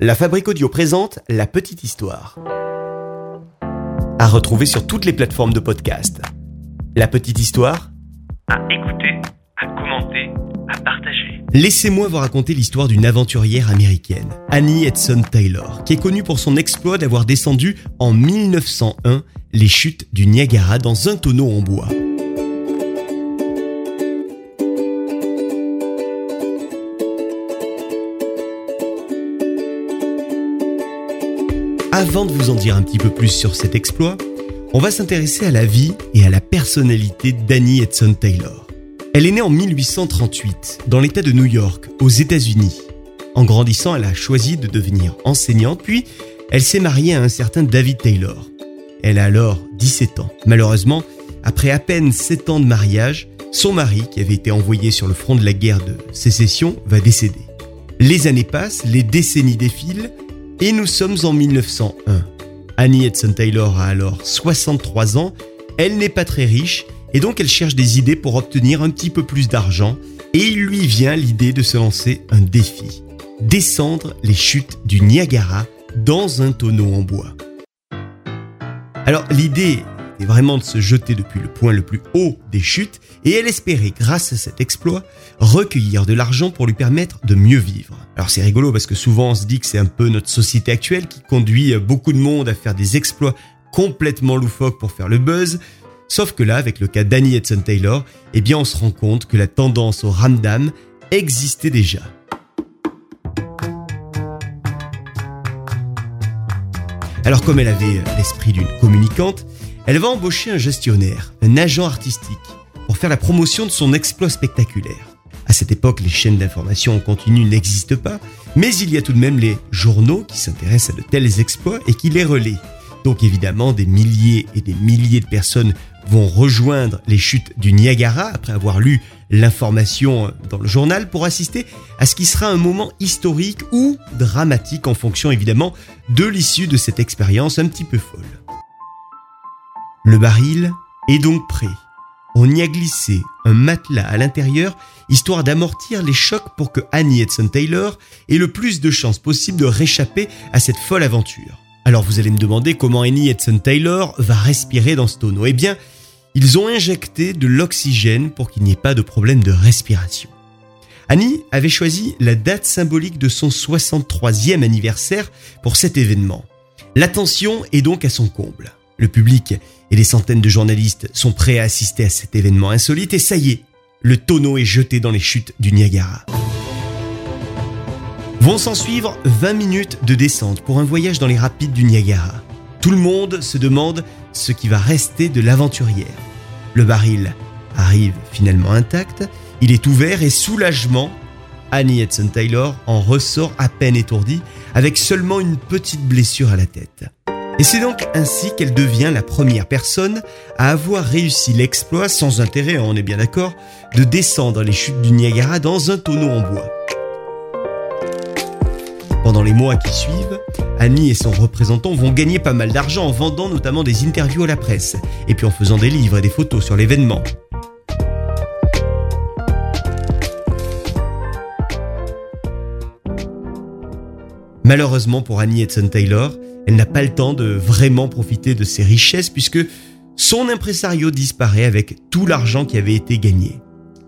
La Fabrique Audio présente La Petite Histoire. À retrouver sur toutes les plateformes de podcast. La Petite Histoire, à écouter, à commenter, à partager. laissez-moi vous raconter l'histoire d'une aventurière américaine, Annie Edson Taylor, qui est connue pour son exploit d'avoir descendu en 1901 les chutes du Niagara dans un tonneau en bois. Avant de vous en dire un petit peu plus sur cet exploit, on va s'intéresser à la vie et à la personnalité d'Annie Edson Taylor. Elle est née en 1838 dans l'État de New York, aux États-Unis. En grandissant, elle a choisi de devenir enseignante, puis elle s'est mariée à un certain David Taylor. Elle a alors 17 ans. Malheureusement, après à peine 7 ans de mariage, son mari, qui avait été envoyé sur le front de la guerre de sécession, va décéder. Les années passent, les décennies défilent, et nous sommes en 1901. Annie Edson Taylor a alors 63 ans, elle n'est pas très riche, et donc elle cherche des idées pour obtenir un petit peu plus d'argent, et il lui vient l'idée de se lancer un défi. Descendre les chutes du Niagara dans un tonneau en bois. Alors l'idée était vraiment de se jeter depuis le point le plus haut des chutes et elle espérait, grâce à cet exploit, recueillir de l'argent pour lui permettre de mieux vivre. Alors c'est rigolo parce que souvent on se dit que c'est un peu notre société actuelle qui conduit beaucoup de monde à faire des exploits complètement loufoques pour faire le buzz. Sauf que là, avec le cas d'Annie Edson Taylor, eh bien on se rend compte que la tendance au ramdam existait déjà. Alors comme elle avait l'esprit d'une communicante, elle va embaucher un gestionnaire, un agent artistique, pour faire la promotion de son exploit spectaculaire. À cette époque, les chaînes d'information en continu n'existent pas, mais il y a tout de même les journaux qui s'intéressent à de tels exploits et qui les relaient. Donc évidemment, des milliers et des milliers de personnes vont rejoindre les chutes du Niagara après avoir lu l'information dans le journal pour assister à ce qui sera un moment historique ou dramatique en fonction évidemment de l'issue de cette expérience un petit peu folle. Le baril est donc prêt. On y a glissé un matelas à l'intérieur histoire d'amortir les chocs pour que Annie Edson Taylor ait le plus de chances possible de réchapper à cette folle aventure. Alors vous allez me demander comment Annie Edson Taylor va respirer dans ce tonneau. Eh bien, ils ont injecté de l'oxygène pour qu'il n'y ait pas de problème de respiration. Annie avait choisi la date symbolique de son 63e anniversaire pour cet événement. L'attention est donc à son comble. Le public et les centaines de journalistes sont prêts à assister à cet événement insolite et ça y est, le tonneau est jeté dans les chutes du Niagara. Vont s'en suivre 20 minutes de descente pour un voyage dans les rapides du Niagara. Tout le monde se demande ce qui va rester de l'aventurière. Le baril arrive finalement intact, il est ouvert et soulagement, Annie Edson Taylor en ressort à peine étourdie avec seulement une petite blessure à la tête. Et c'est donc ainsi qu'elle devient la première personne à avoir réussi l'exploit sans intérêt, on est bien d'accord, de descendre les chutes du Niagara dans un tonneau en bois. Pendant les mois qui suivent, Annie et son représentant vont gagner pas mal d'argent en vendant notamment des interviews à la presse, et puis en faisant des livres et des photos sur l'événement. Malheureusement pour Annie Edson Taylor, elle n'a pas le temps de vraiment profiter de ses richesses puisque son impresario disparaît avec tout l'argent qui avait été gagné.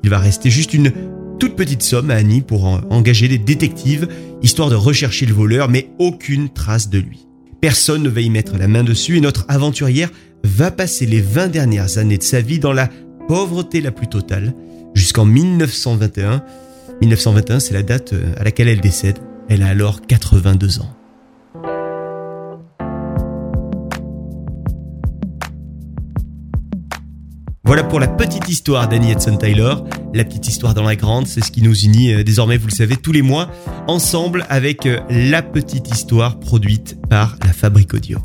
Il va rester juste une toute petite somme à Annie pour engager des détectives, histoire de rechercher le voleur, mais aucune trace de lui. Personne ne va y mettre la main dessus et notre aventurière va passer les 20 dernières années de sa vie dans la pauvreté la plus totale, jusqu'en 1921. 1921, c'est la date à laquelle elle décède. Elle a alors 82 ans. Voilà pour la petite histoire d'Annie Edson Taylor. La petite histoire dans la grande, c'est ce qui nous unit euh, désormais, vous le savez, tous les mois, ensemble avec euh, la petite histoire produite par la Fabrique Audio.